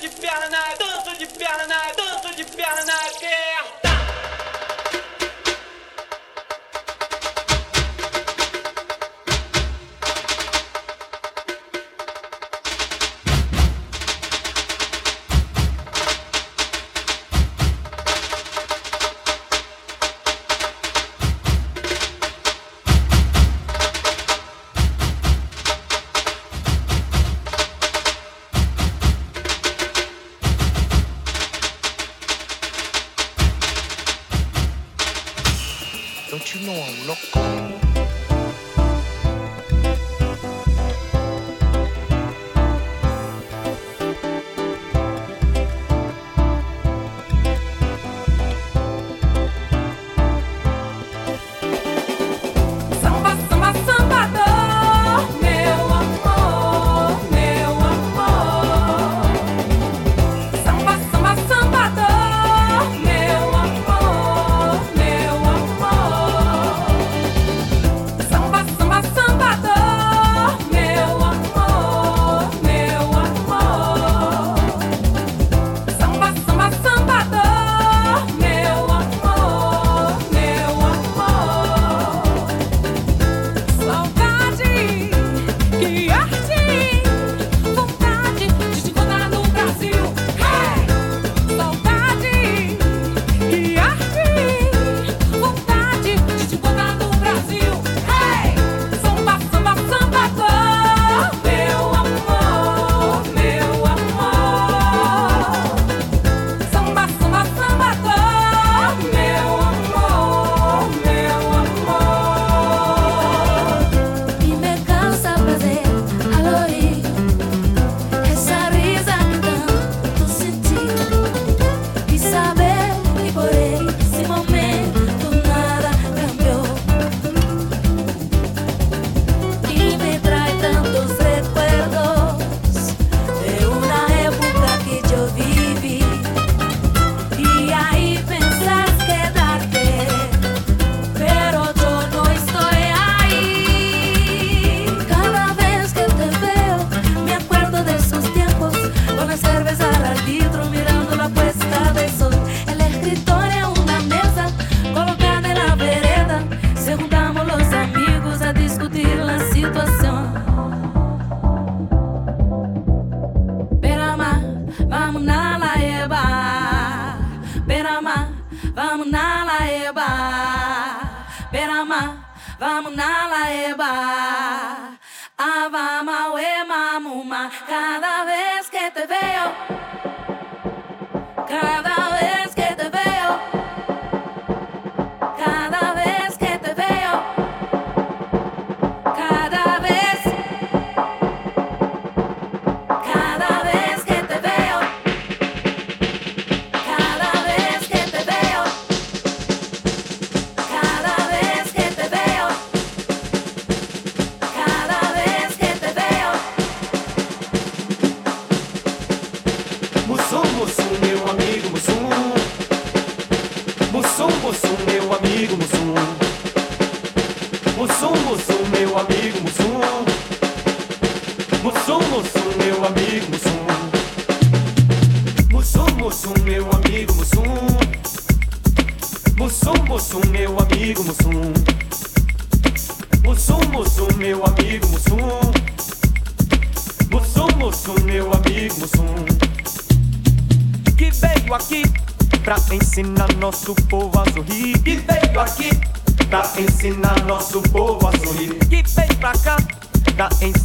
de perna, danço de perna, danço de perna, que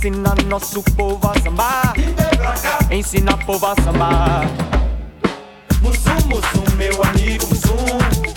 Ensina nosso povo a sambar. Ensina povo a sambar. Musum musum meu amigo, musum.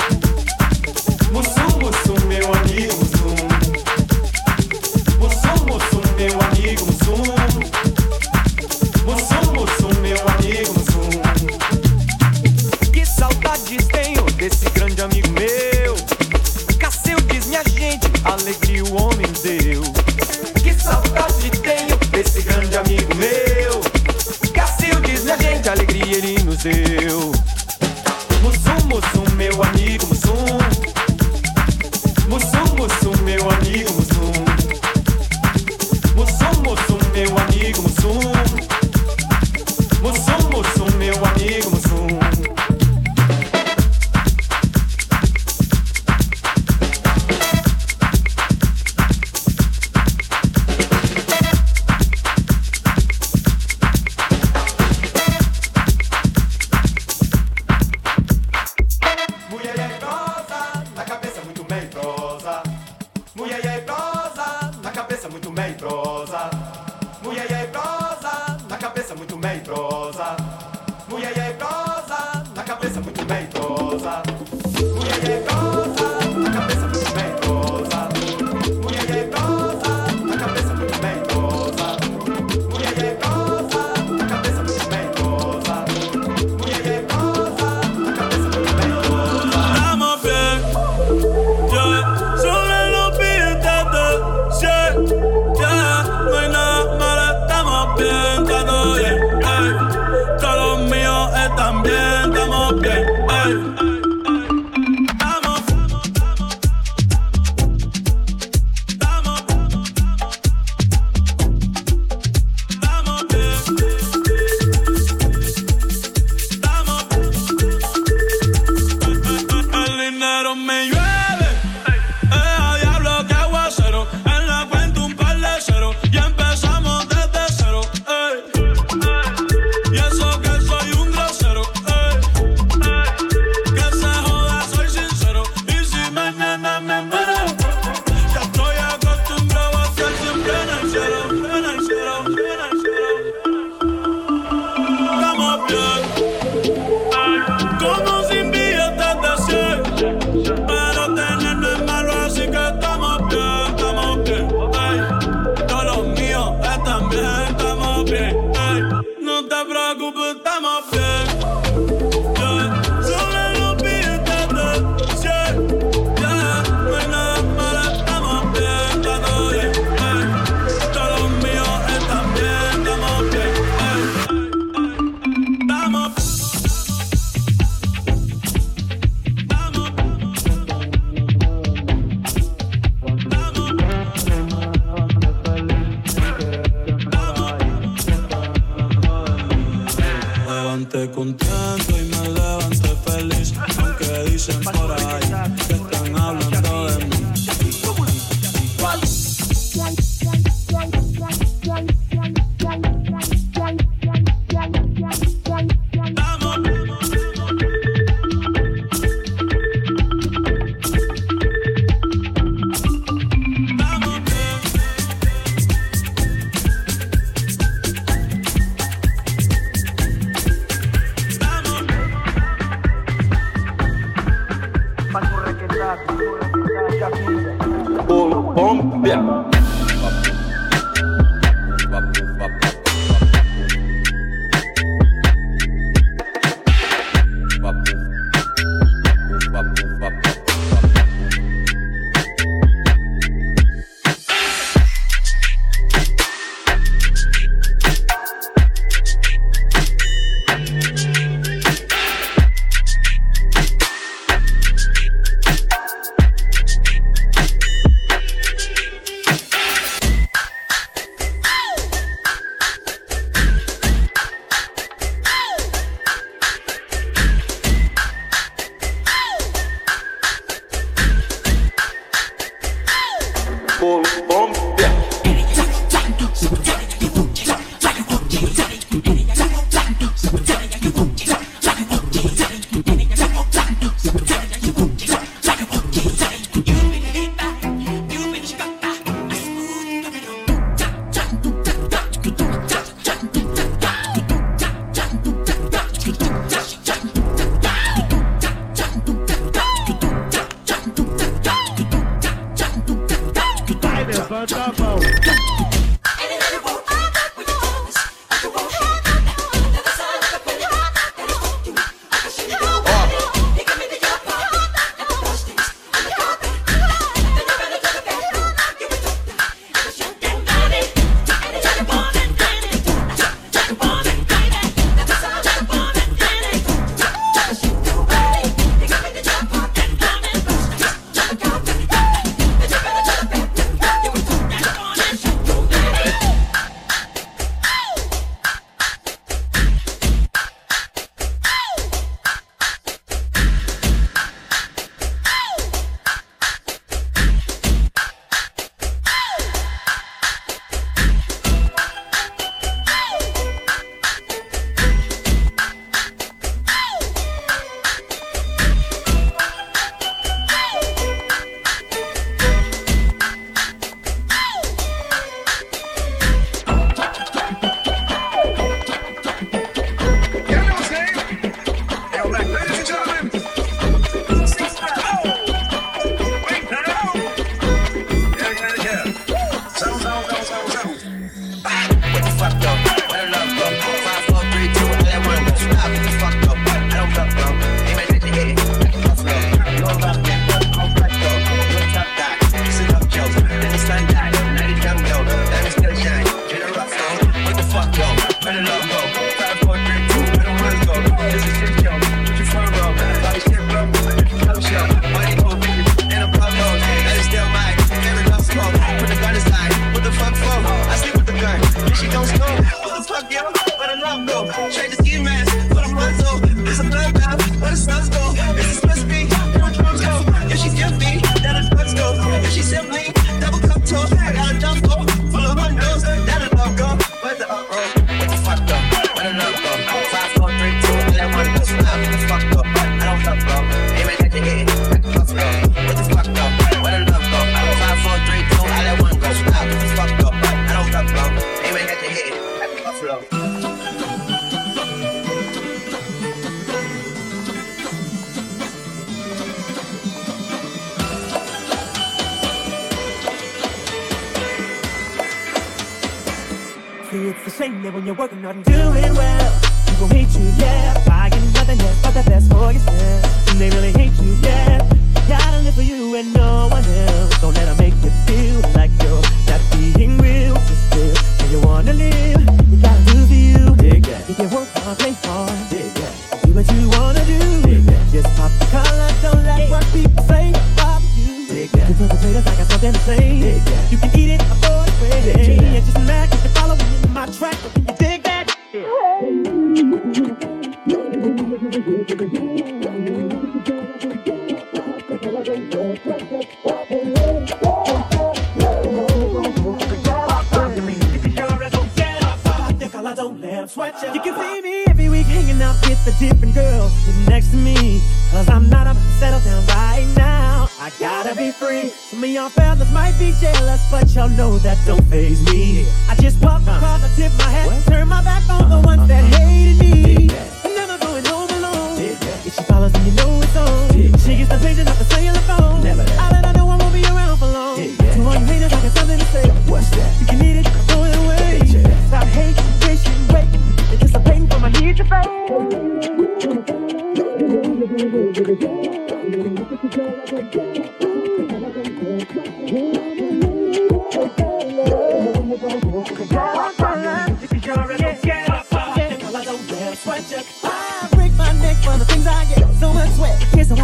Different girls sitting next to me. Cause I'm not about to settle down right now. I gotta be free. Some of y'all fellas might be jealous, but y'all know that don't phase me. I just walk across, I tip my hat, turn my back on the ones that hated me. I'm never going home alone. If she follows me, you know it's on. She gets the picture, not the cellular phone. I let her know I won't be around for long. To all you haters, I got something to say. What's that? You can eat it, throw it away. Stop hating, wishing, waiting, anticipating for my need to fade.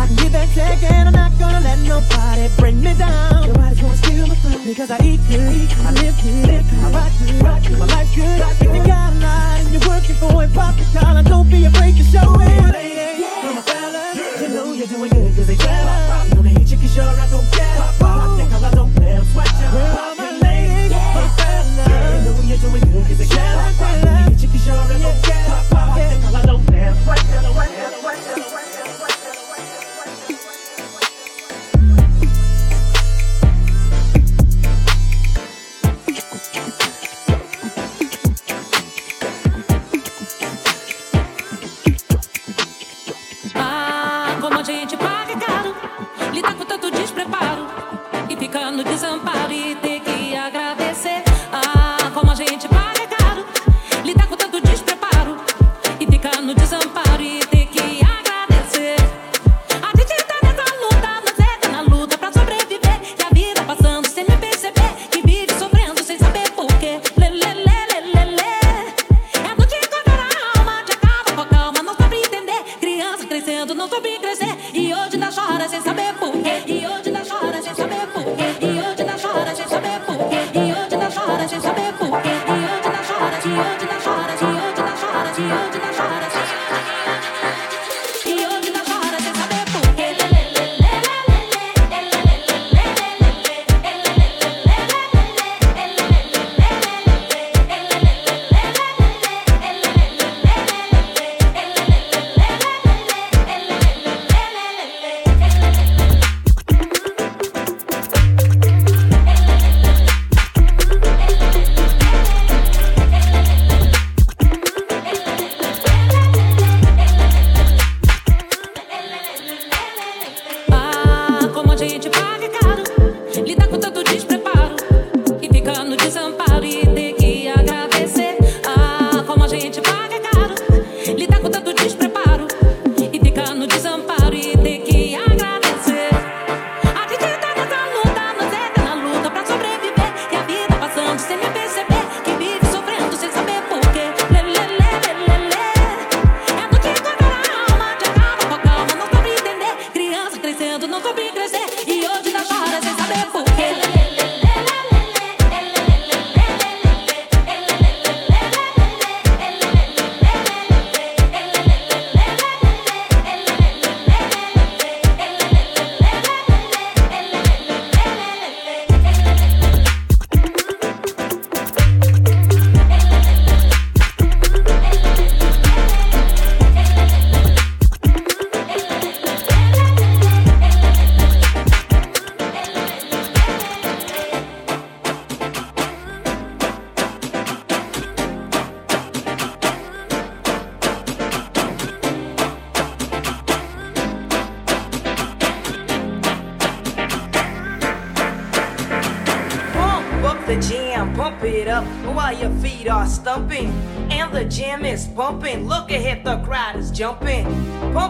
I can get that check, and I'm not gonna let nobody bring me down. Nobody's gonna steal my fun because I eat good, I live good, I rock good, rock good, my life good. If you got a lot and you're working for it, pop the collar, don't be afraid to show it.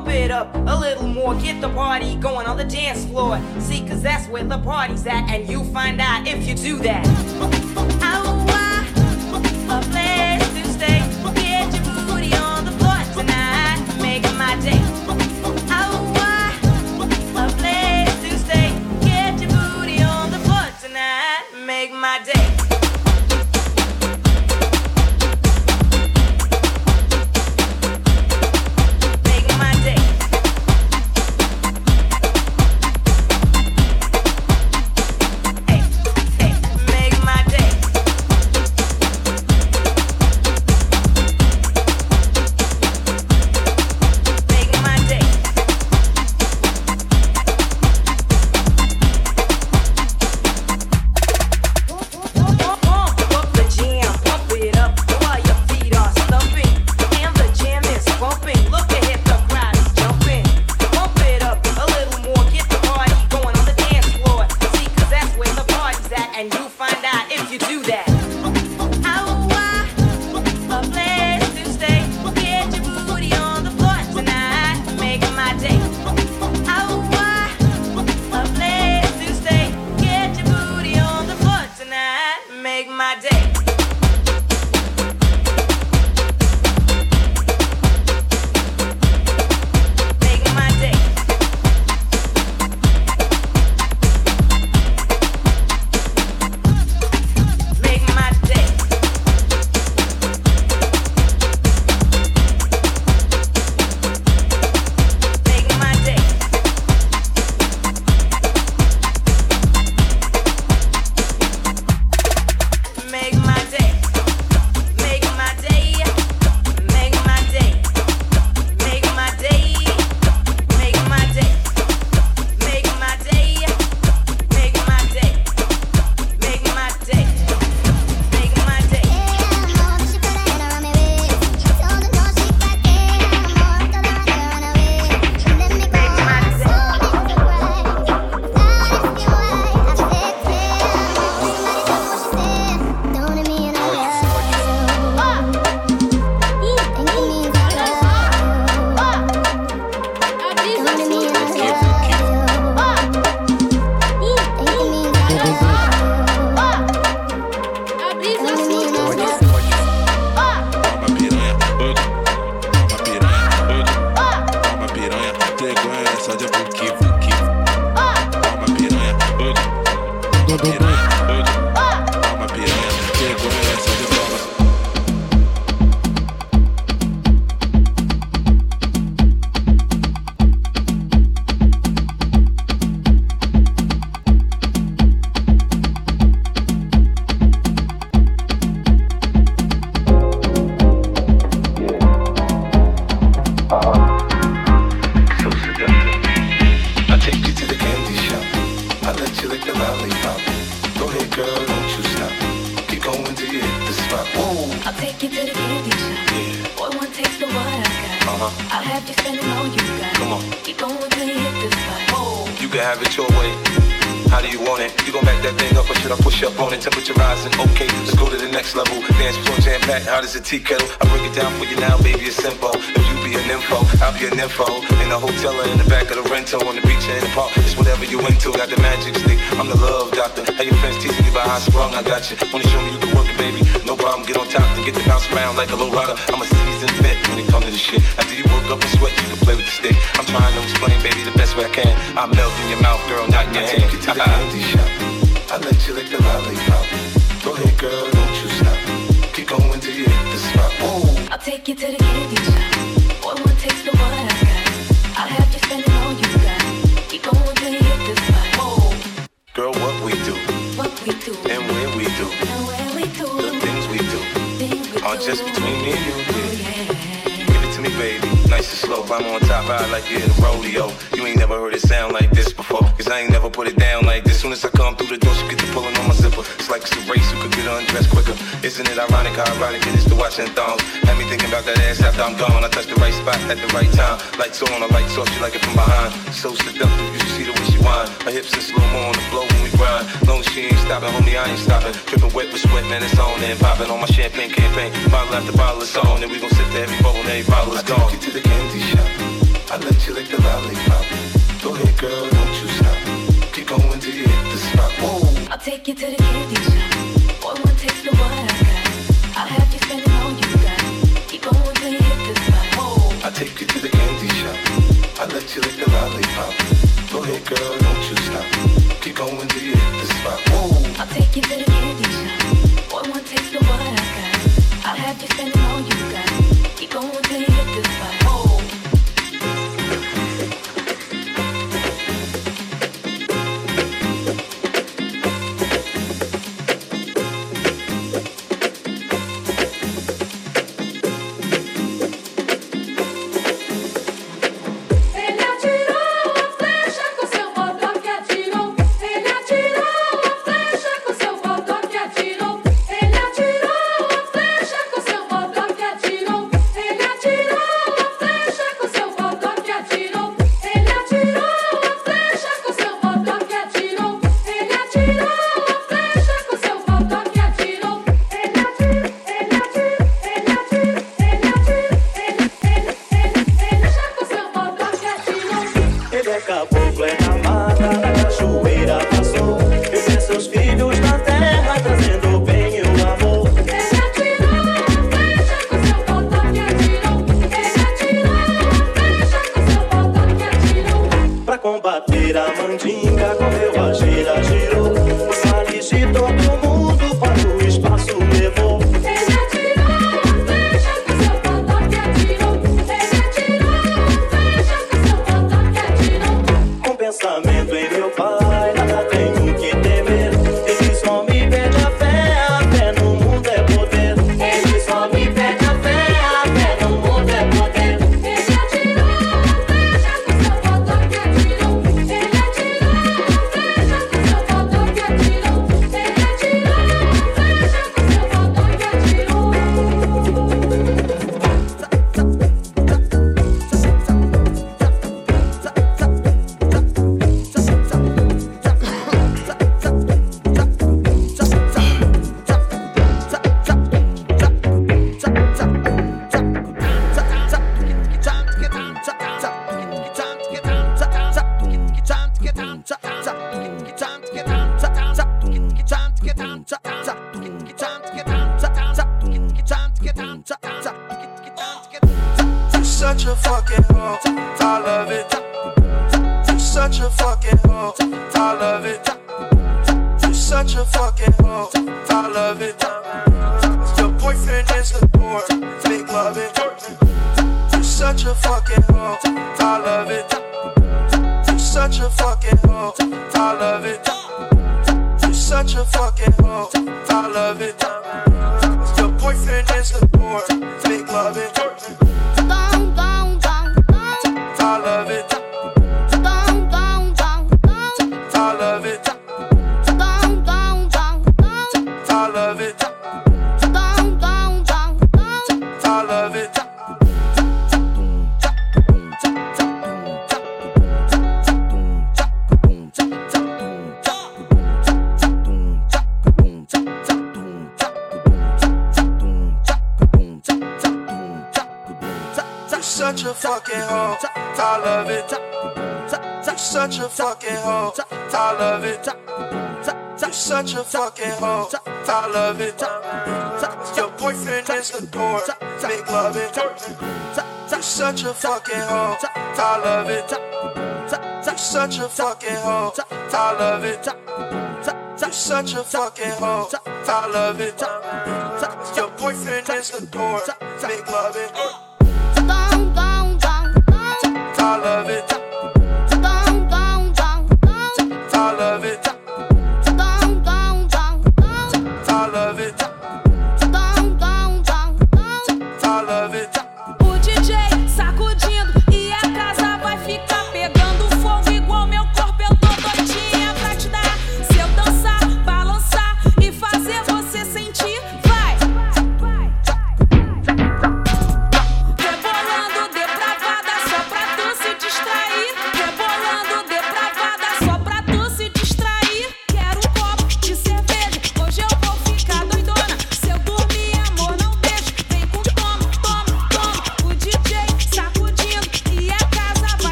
Pump it up a little more, get the party going on the dance floor. See, cause that's where the party's at, and you find out if you do that. we do, and where we do, and where we do, the things we do, things are just between me and you. Oh, yeah. Give it to me, baby. Nice and slow, I'm on top, I like it rodeo. You ain't never heard it sound like this before, cause I ain't never put it down like this. Soon as I come through the door, she get to pulling on my zipper. It's like it's a race, who could get undressed quicker. Isn't it ironic how ironic it is to watch and thongs? Had me thinking about that ass after I'm gone. I touch the right spot at the right time. Lights on, I lights off, you like it from behind. So seductive, you should see the way she whine. Her hips in slow mo on the floor when we grind. Long as she ain't stopping, homie, I ain't stopping. Dripping wet with sweat, man, it's on and popping on my champagne campaign. Bottle after bottle is on, and we gon' sip to every bubble and every bottle is gone. I take you to the candy shop. I let you lick the lollipop. Go ahead, girl, don't you stop. Keep going till you hit the spot. Whoa. I'll take you to the candy shop. Boy, one taste of what I got. I'll have you spending all you got. Keep going till you hit the spot. Whoa. I take you to the candy shop. I let you lick the lollipop. Go girl, don't you stop. Keep going hit the spot. Whoa. I'll take you to the fucking hoe. I love it. You're such a fucking hoe. I love it. You're such a fucking hoe. I love it. Your boyfriend is the poor. Make love it. You're such a fucking hoe. I love it. You're such a fucking hoe. I love it. You're such a fucking hoe. I love it. Your boyfriend is the poor. Make love it. Love it.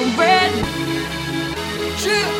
Red. Oh,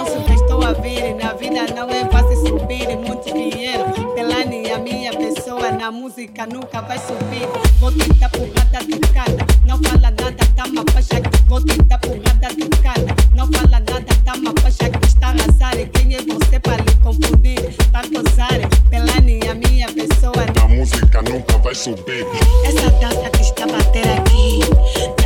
não se prestou a vir. Na vida não é fácil subir. Muito dinheiro, Pelani, a minha pessoa. Na música nunca vai subir. Vou tentar porrada de cara. Não fala nada, tá uma faixa. Vou tentar porrada de cara. Não fala nada, tá uma faixa. Está arrasar. Quem é você para lhe confundir? Tá gozar. Pelani, a minha pessoa. Na música nunca vai subir. Essa dança que está bater aqui.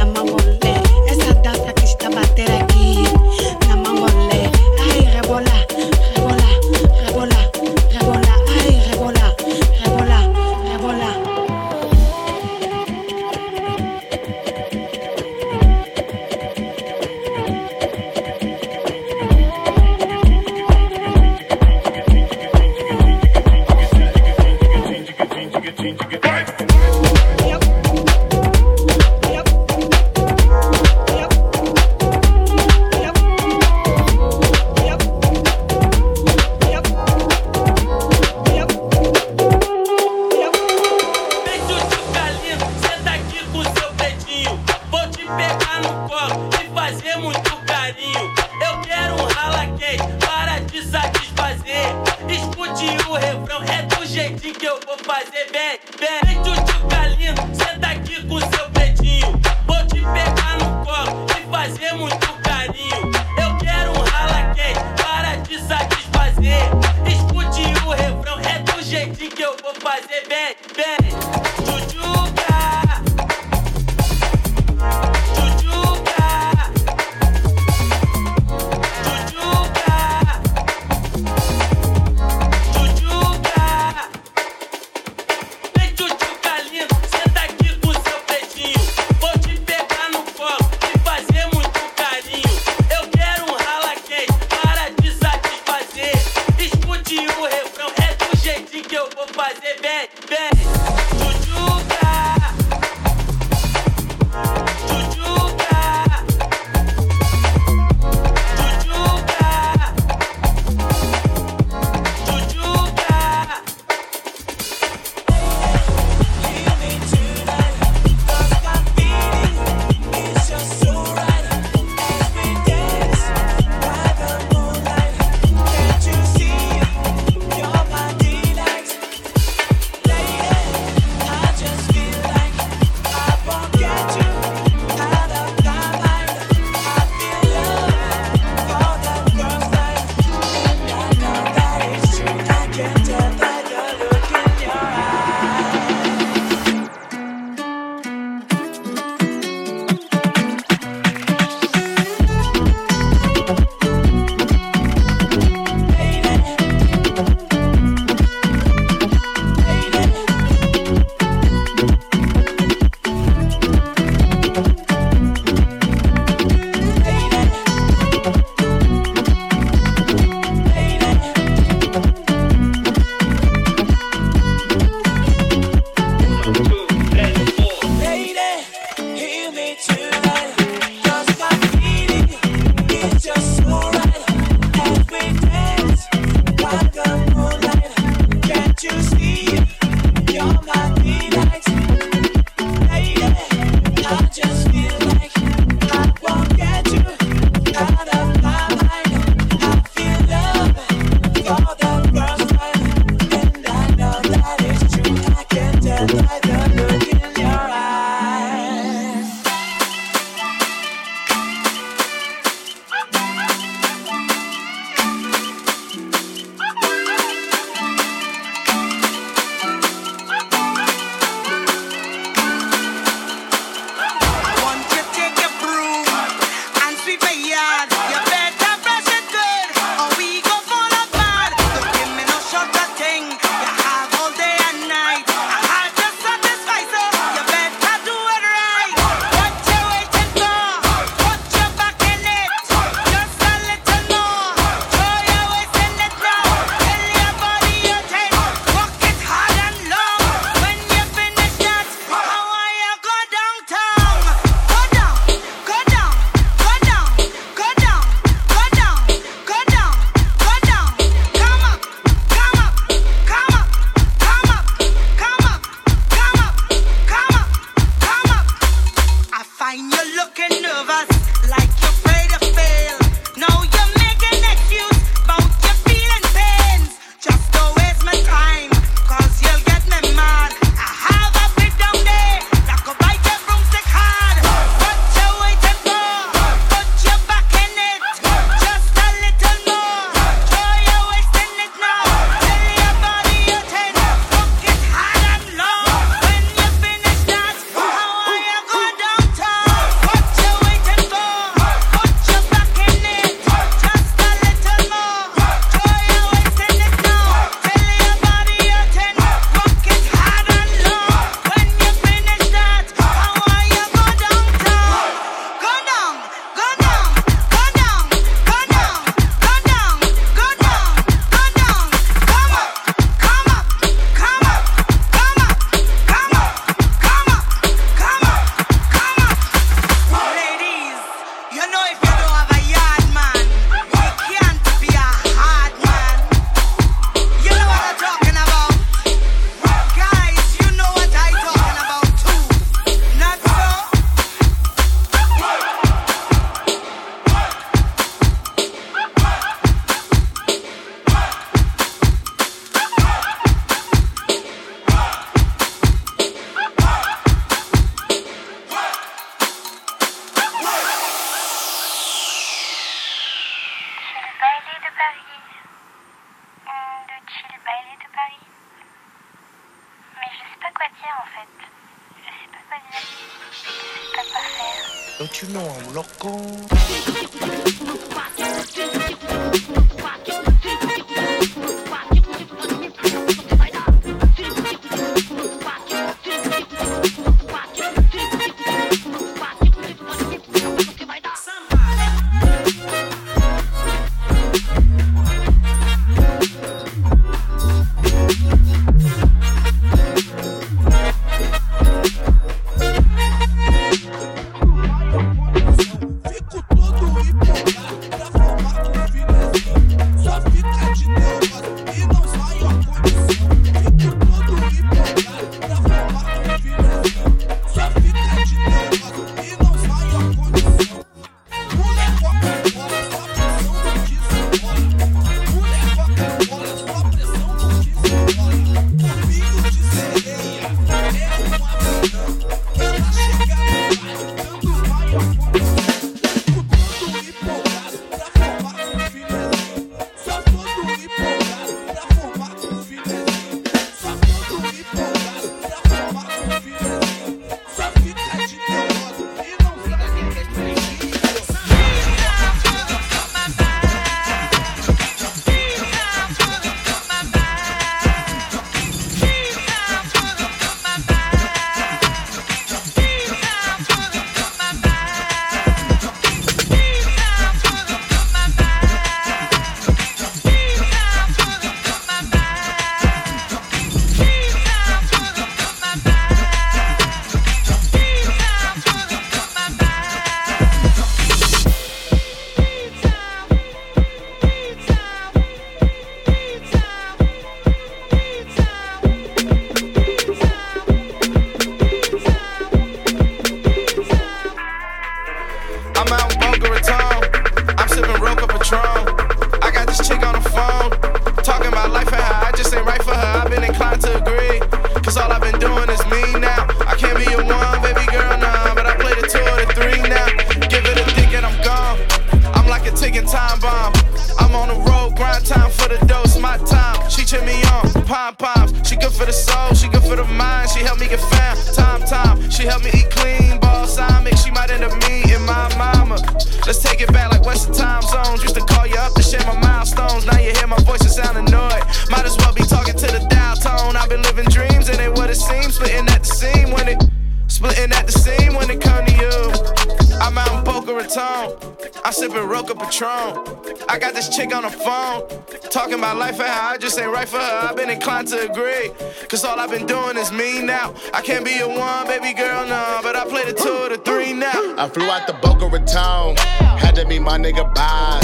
Cause all I've been doing is me now. I can't be a one, baby girl, nah. But I play the two, the three now. I flew out the Boca Raton. Had to meet my nigga Boz.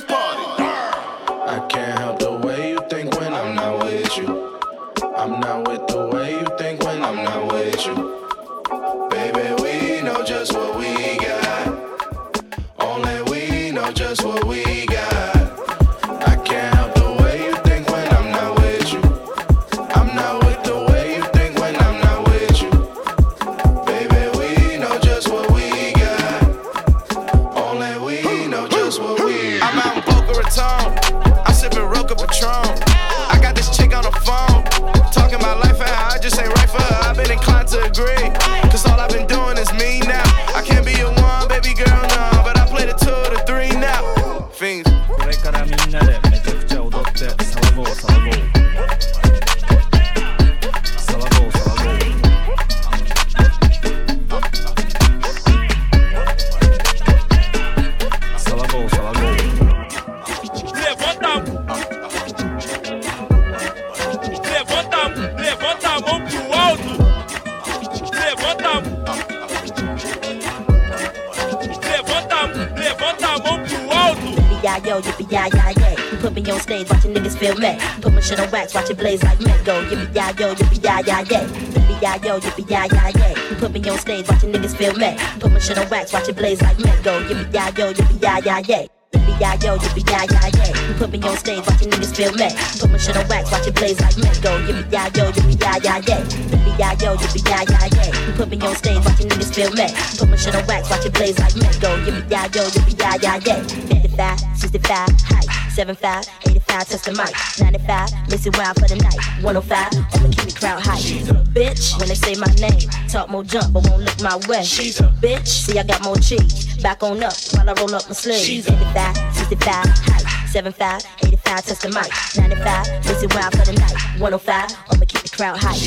this party. I can't help the way you think when I'm not with you. I'm not with the way you think when I'm not with you. Baby, we know just what we got. Only we know just what we yo, yippee yi yi yay. You put me on stage, watching niggas feel me. Put my shit on wax, watch it blaze like me. Go yippee yi yo, yippee yi yi yay. Yippee yo, yippee yi yi yay. You put me on stage, watching niggas feel me. Put my shit on wax, watch it blaze like me. Go yippee yo, yippee yi yi yay. Yippee yo, yippee yi yi yay. You put me on stage, watching niggas feel me. Put my shit on wax, watch it blaze like me. Go yippee yo, yippee yi yi yay. 55, 65, height, 75, 85, test the mic. 95, miss it wild for the night. 105, I'ma keep the crowd hype. Bitch, when they say my name, talk more jump, but won't look my way. She's a Bitch, see I got more cheese. Back on up while I roll up my sleeves. 85, 65, height, 75, 85, test the mic. 95, miss it wild for the night. 105, I'ma keep the crowd hype.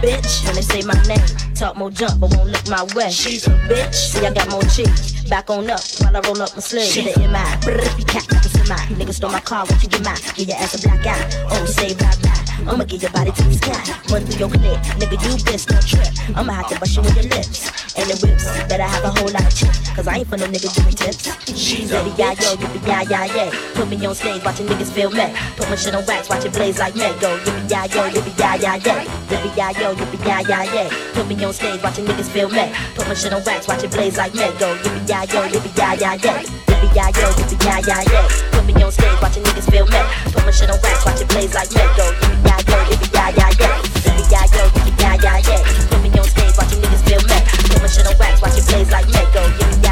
Bitch, when they say my name, talk more jump, but won't look my way. She's a Bitch, see I got more cheese. Back on up while I roll up my sleeves. Shit in my brrr, cat, it's in my nigga stole my car, what you get my? Give your ass a black eye. Oh, say bye bye. I'ma give your body to the sky. Run through your clip, nigga, you bitch, don't trip. I'ma have to bust you with your lips. And the whips, better have a whole lot of chips. Cause I ain't for no nigga doing tips. Baby, yeah, yo, yippee, yeah, yeah, yeah. Put me on stage, watching niggas feel me. Put my shit on wax, watch it blaze like me. Go, yippee, yeah, yo, yippee, yeah, yeah, yeah. Yippee, yeah, yo, yippee, yeah, yeah, yeah. Put me on stage, watching niggas feel me. Put my shit on wax, watch it blaze like me. Go, yippee, yeah, yo, yippee, yeah, yeah, yeah. Yippee, yeah, yo, yippee, yeah, yeah, yeah. Put me on stage, watching niggas feel. Put my shit on wax, watch it blaze like me. Go, yippee, yeah, yo, yippee, yeah, yeah, yeah. Yippee, yeah, yo, yeah. Put me on stage, watching niggas feel. Put my shit on wax, watch it blaze like me. Go, yippee, yeah,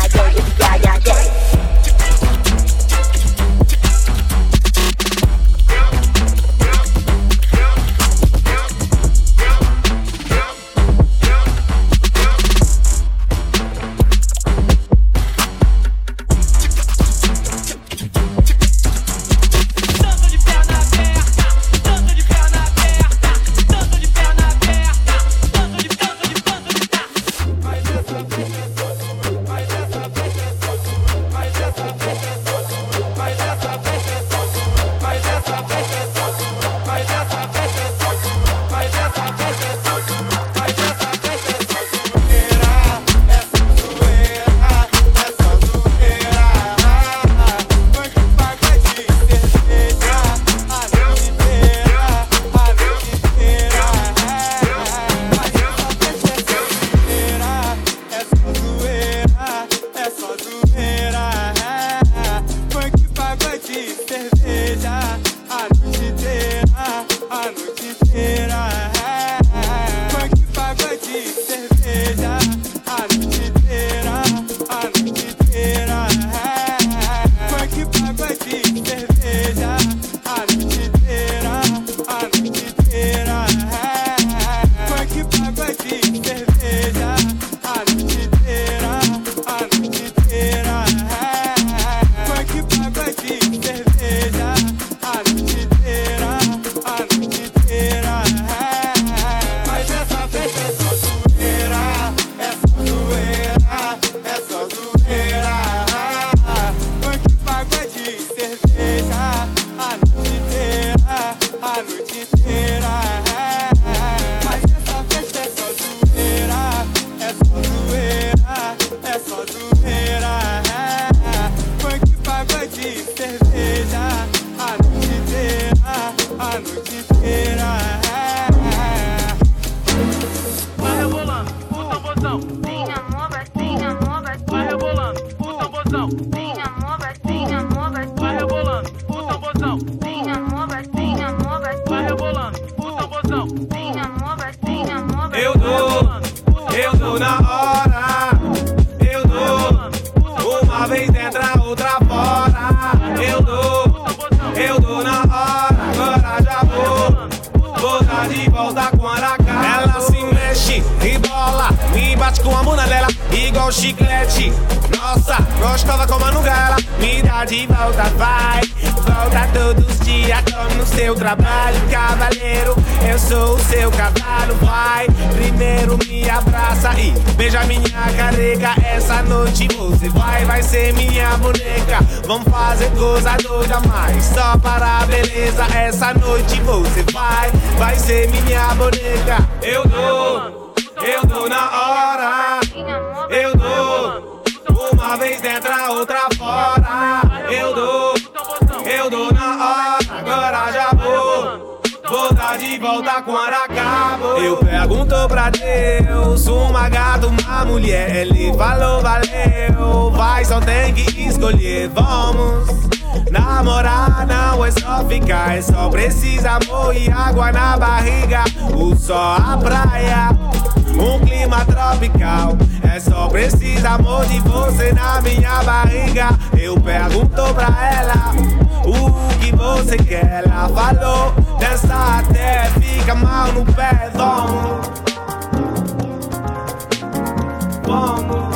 uma mulher. Ele falou, valeu, vai, só tem que escolher. Vamos namorar, não é só ficar, é só precisa amor e água na barriga. O sol, a praia, um clima tropical. É só precisa amor de você na minha barriga. Eu pergunto pra ela o que você quer. Ela falou, dança até fica mal no pé. Vamos, vamos,